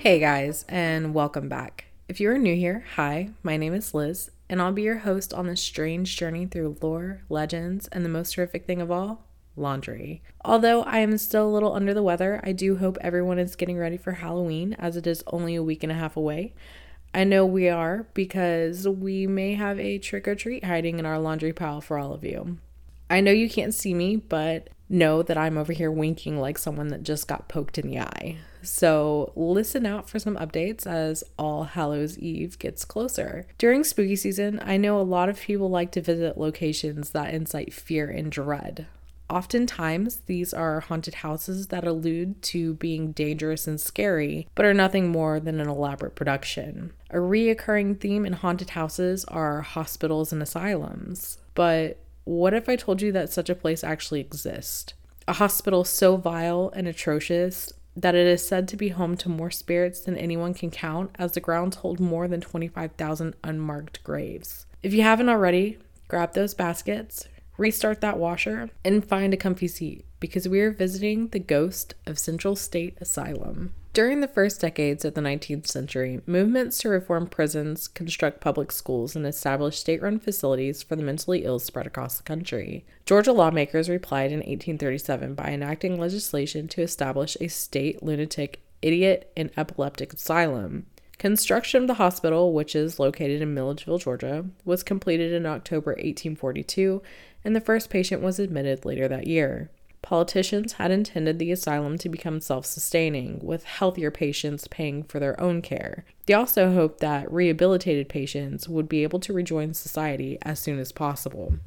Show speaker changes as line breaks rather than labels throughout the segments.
Hey guys, and welcome back. If you are new here, hi, my name is Liz, and I'll be your host on this strange journey through lore, legends, and the most terrific thing of all laundry. Although I am still a little under the weather, I do hope everyone is getting ready for Halloween as it is only a week and a half away. I know we are because we may have a trick or treat hiding in our laundry pile for all of you. I know you can't see me, but know that I'm over here winking like someone that just got poked in the eye. So listen out for some updates as All Hallows Eve gets closer. During spooky season, I know a lot of people like to visit locations that incite fear and dread. Oftentimes, these are haunted houses that allude to being dangerous and scary, but are nothing more than an elaborate production. A reoccurring theme in haunted houses are hospitals and asylums. But what if I told you that such a place actually exists? A hospital so vile and atrocious that it is said to be home to more spirits than anyone can count, as the grounds hold more than 25,000 unmarked graves. If you haven't already, grab those baskets, restart that washer, and find a comfy seat because we are visiting the ghost of Central State Asylum. During the first decades of the 19th century, movements to reform prisons, construct public schools, and establish state run facilities for the mentally ill spread across the country. Georgia lawmakers replied in 1837 by enacting legislation to establish a state lunatic, idiot, and epileptic asylum. Construction of the hospital, which is located in Milledgeville, Georgia, was completed in October 1842, and the first patient was admitted later that year. Politicians had intended the asylum to become self sustaining, with healthier patients paying for their own care. They also hoped that rehabilitated patients would be able to rejoin society as soon as possible.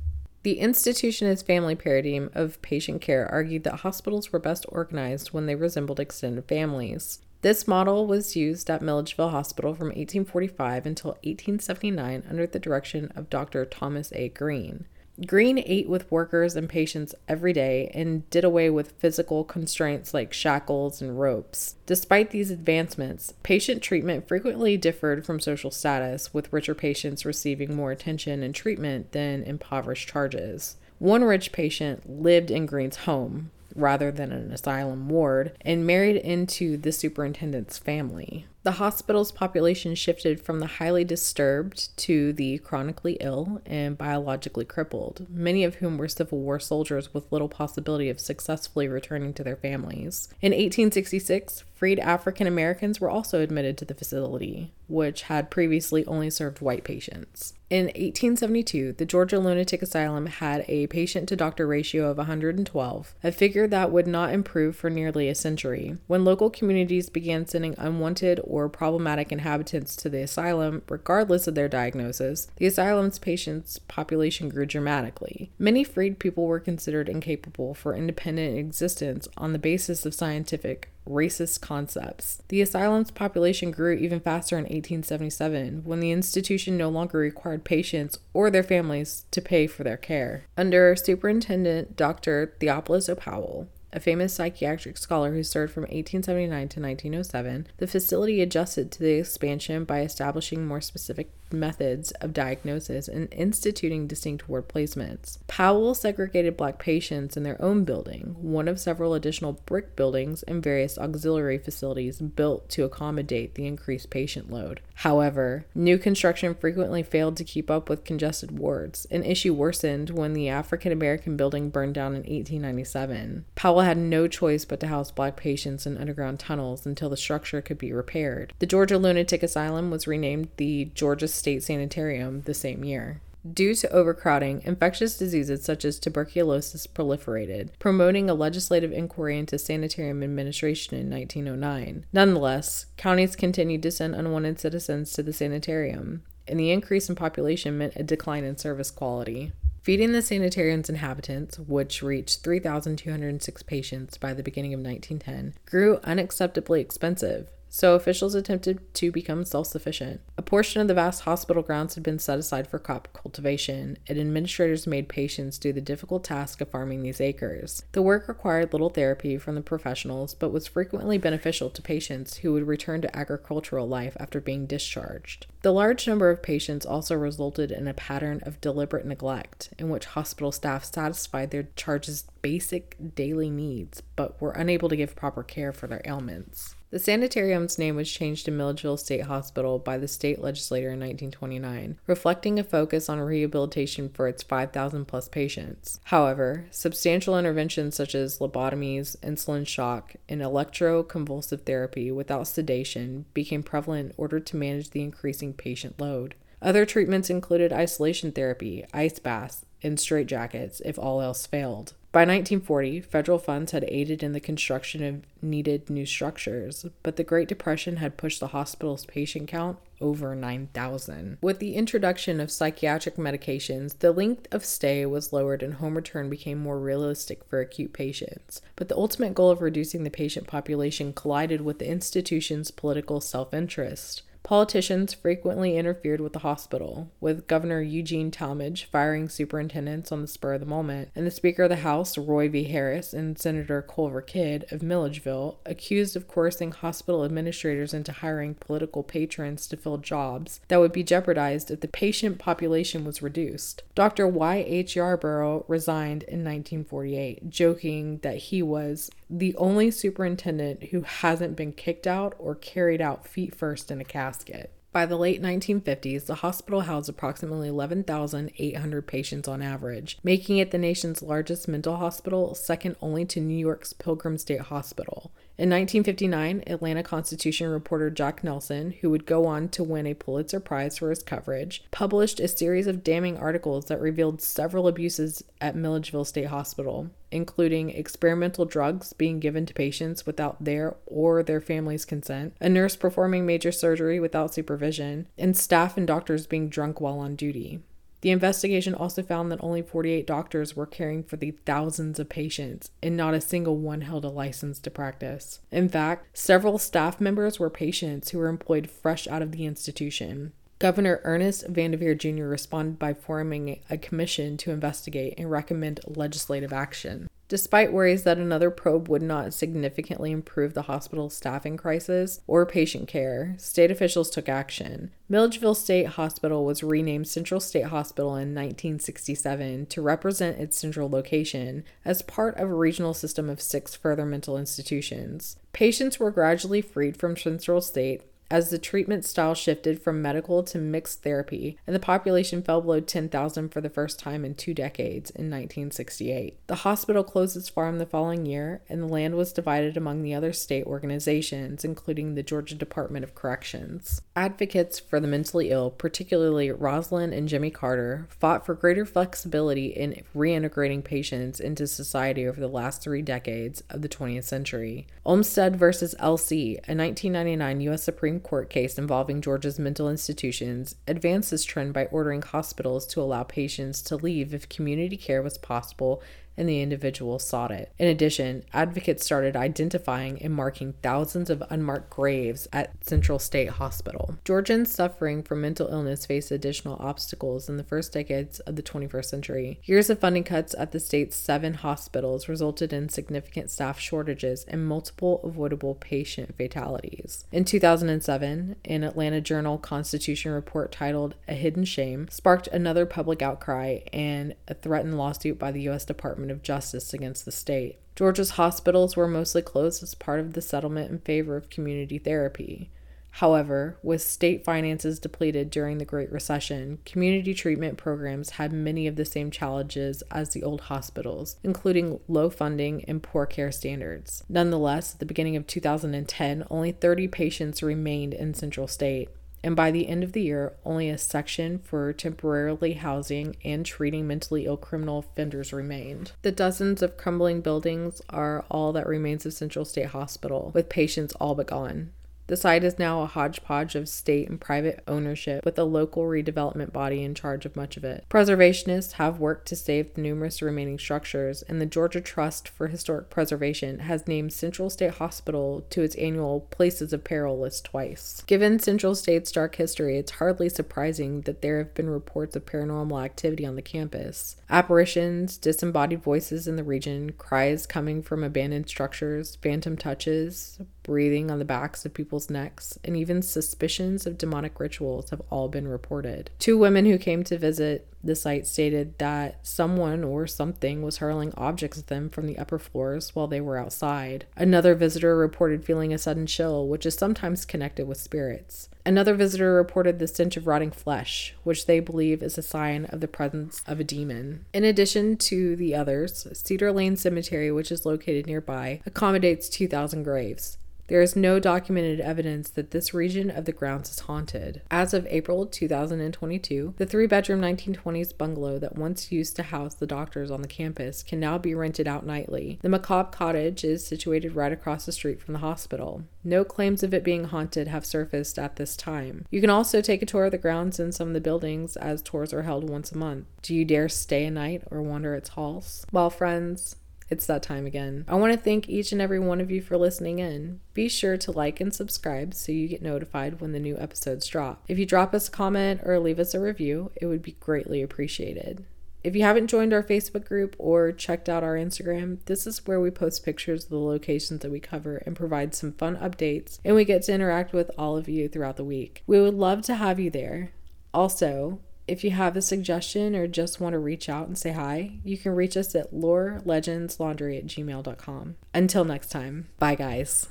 The institutionist family paradigm of patient care argued that hospitals were best organized when they resembled extended families. This model was used at Milledgeville Hospital from 1845 until 1879 under the direction of Dr. Thomas A. Green. Green ate with workers and patients every day and did away with physical constraints like shackles and ropes. Despite these advancements, patient treatment frequently differed from social status, with richer patients receiving more attention and treatment than impoverished charges. One rich patient lived in Green's home, rather than an asylum ward and married into the superintendent's family. The hospital's population shifted from the highly disturbed to the chronically ill and biologically crippled, many of whom were Civil War soldiers with little possibility of successfully returning to their families. In 1866, freed African Americans were also admitted to the facility, which had previously only served white patients. In 1872, the Georgia Lunatic Asylum had a patient to doctor ratio of 112, a figure that would not improve for nearly a century. When local communities began sending unwanted or problematic inhabitants to the asylum, regardless of their diagnosis, the asylum's patients' population grew dramatically. Many freed people were considered incapable for independent existence on the basis of scientific racist concepts. The asylum's population grew even faster in 1877 when the institution no longer required patients or their families to pay for their care. Under Superintendent Dr. Theophilus O. Powell, a famous psychiatric scholar who served from 1879 to 1907, the facility adjusted to the expansion by establishing more specific methods of diagnosis and instituting distinct ward placements. Powell segregated black patients in their own building, one of several additional brick buildings and various auxiliary facilities built to accommodate the increased patient load. However, new construction frequently failed to keep up with congested wards. An issue worsened when the African American building burned down in 1897. Powell had no choice but to house black patients in underground tunnels until the structure could be repaired. The Georgia Lunatic Asylum was renamed the Georgia State Sanitarium the same year. Due to overcrowding, infectious diseases such as tuberculosis proliferated, promoting a legislative inquiry into sanitarium administration in 1909. Nonetheless, counties continued to send unwanted citizens to the sanitarium, and the increase in population meant a decline in service quality. Feeding the sanitarium's inhabitants, which reached 3,206 patients by the beginning of 1910, grew unacceptably expensive, so officials attempted to become self sufficient. A portion of the vast hospital grounds had been set aside for crop cultivation, and administrators made patients do the difficult task of farming these acres. The work required little therapy from the professionals, but was frequently beneficial to patients who would return to agricultural life after being discharged. The large number of patients also resulted in a pattern of deliberate neglect, in which hospital staff satisfied their charges' basic daily needs, but were unable to give proper care for their ailments. The sanitarium's name was changed to Milledgeville State Hospital by the state legislature in 1929, reflecting a focus on rehabilitation for its 5,000 plus patients. However, substantial interventions such as lobotomies, insulin shock, and electroconvulsive therapy without sedation became prevalent in order to manage the increasing patient load. Other treatments included isolation therapy, ice baths, and straitjackets if all else failed. By 1940, federal funds had aided in the construction of needed new structures, but the Great Depression had pushed the hospital's patient count over 9,000. With the introduction of psychiatric medications, the length of stay was lowered and home return became more realistic for acute patients. But the ultimate goal of reducing the patient population collided with the institution's political self interest. Politicians frequently interfered with the hospital, with Governor Eugene Talmadge firing superintendents on the spur of the moment, and the Speaker of the House, Roy V. Harris, and Senator Culver Kidd of Milledgeville accused of coercing hospital administrators into hiring political patrons to fill jobs that would be jeopardized if the patient population was reduced. Dr. Y. H. Yarborough resigned in 1948, joking that he was the only superintendent who hasn't been kicked out or carried out feet first in a casket. By the late 1950s, the hospital housed approximately 11,800 patients on average, making it the nation's largest mental hospital, second only to New York's Pilgrim State Hospital. In 1959, Atlanta Constitution reporter Jack Nelson, who would go on to win a Pulitzer Prize for his coverage, published a series of damning articles that revealed several abuses at Milledgeville State Hospital, including experimental drugs being given to patients without their or their family's consent, a nurse performing major surgery without supervision, and staff and doctors being drunk while on duty. The investigation also found that only 48 doctors were caring for the thousands of patients, and not a single one held a license to practice. In fact, several staff members were patients who were employed fresh out of the institution. Governor Ernest Vandiver Jr. responded by forming a commission to investigate and recommend legislative action. Despite worries that another probe would not significantly improve the hospital's staffing crisis or patient care, state officials took action. Milledgeville State Hospital was renamed Central State Hospital in 1967 to represent its central location as part of a regional system of six further mental institutions. Patients were gradually freed from Central State as the treatment style shifted from medical to mixed therapy, and the population fell below 10,000 for the first time in two decades in 1968. The hospital closed its farm the following year, and the land was divided among the other state organizations, including the Georgia Department of Corrections. Advocates for the mentally ill, particularly Rosalynn and Jimmy Carter, fought for greater flexibility in reintegrating patients into society over the last three decades of the 20th century. Olmstead versus LC, a 1999 U.S. Supreme Court case involving Georgia's mental institutions advanced this trend by ordering hospitals to allow patients to leave if community care was possible and the individual sought it. In addition, advocates started identifying and marking thousands of unmarked graves at Central State Hospital. Georgians suffering from mental illness faced additional obstacles in the first decades of the 21st century. Years of funding cuts at the state's seven hospitals resulted in significant staff shortages and multiple avoidable patient fatalities. In 2007, an Atlanta Journal Constitution report titled A Hidden Shame sparked another public outcry and a threatened lawsuit by the U.S. Department Department of Justice against the state. Georgia's hospitals were mostly closed as part of the settlement in favor of community therapy. However, with state finances depleted during the Great Recession, community treatment programs had many of the same challenges as the old hospitals, including low funding and poor care standards. Nonetheless, at the beginning of 2010, only 30 patients remained in Central State and by the end of the year, only a section for temporarily housing and treating mentally ill criminal offenders remained. The dozens of crumbling buildings are all that remains of Central State Hospital, with patients all but gone. The site is now a hodgepodge of state and private ownership, with a local redevelopment body in charge of much of it. Preservationists have worked to save the numerous remaining structures, and the Georgia Trust for Historic Preservation has named Central State Hospital to its annual Places of Peril list twice. Given Central State's dark history, it's hardly surprising that there have been reports of paranormal activity on the campus. Apparitions, disembodied voices in the region, cries coming from abandoned structures, phantom touches, breathing on the backs of people's necks, and even suspicions of demonic rituals have all been reported. Two women who came to visit the site stated that someone or something was hurling objects at them from the upper floors while they were outside. Another visitor reported feeling a sudden chill, which is sometimes connected with spirits. Another visitor reported the stench of rotting flesh, which they believe is a sign of the presence of a demon. In addition to the others, Cedar Lane Cemetery, which is located nearby, accommodates 2,000 graves. There is no documented evidence that this region of the grounds is haunted. As of April 2022, the three bedroom 1920s bungalow that once used to house the doctors on the campus can now be rented out nightly. The macabre cottage is situated right across the street from the hospital. No claims of it being haunted have surfaced at this time. You can also take a tour of the grounds and some of the buildings as tours are held once a month. Do you dare stay a night or wander its halls? Well, friends, it's that time again. I want to thank each and every one of you for listening in. Be sure to like and subscribe so you get notified when the new episodes drop. If you drop us a comment or leave us a review, it would be greatly appreciated. If you haven't joined our Facebook group or checked out our Instagram, this is where we post pictures of the locations that we cover and provide some fun updates, and we get to interact with all of you throughout the week. We would love to have you there. Also, if you have a suggestion or just want to reach out and say hi, you can reach us at lorelegendslaundry at gmail.com. Until next time, bye guys.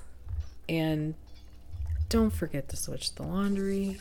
And don't forget to switch the laundry.